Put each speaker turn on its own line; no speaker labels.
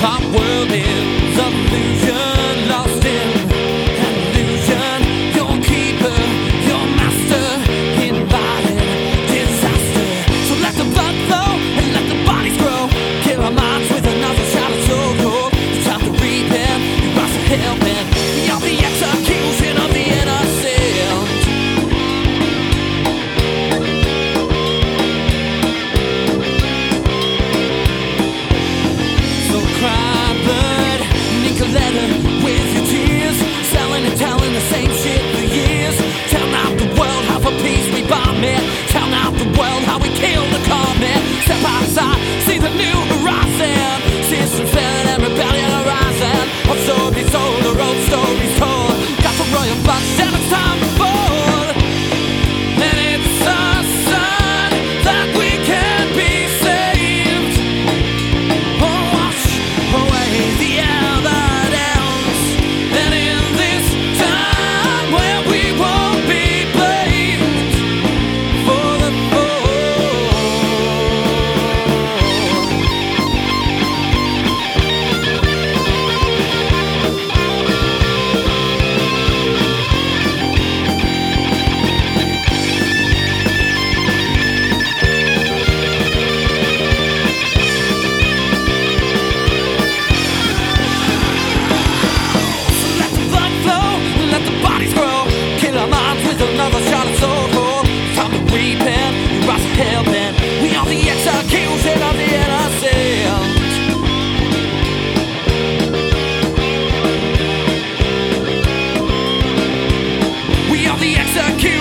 pop world is illusion, lost in illusion. Your keeper, your master, invited disaster. So let the blood flow and let the bodies grow. Kill our minds with another shot of cold. It's time to repent, you rise to help. kill the heaven, you rise to heaven. We are the execution of the innocent. We are the execution.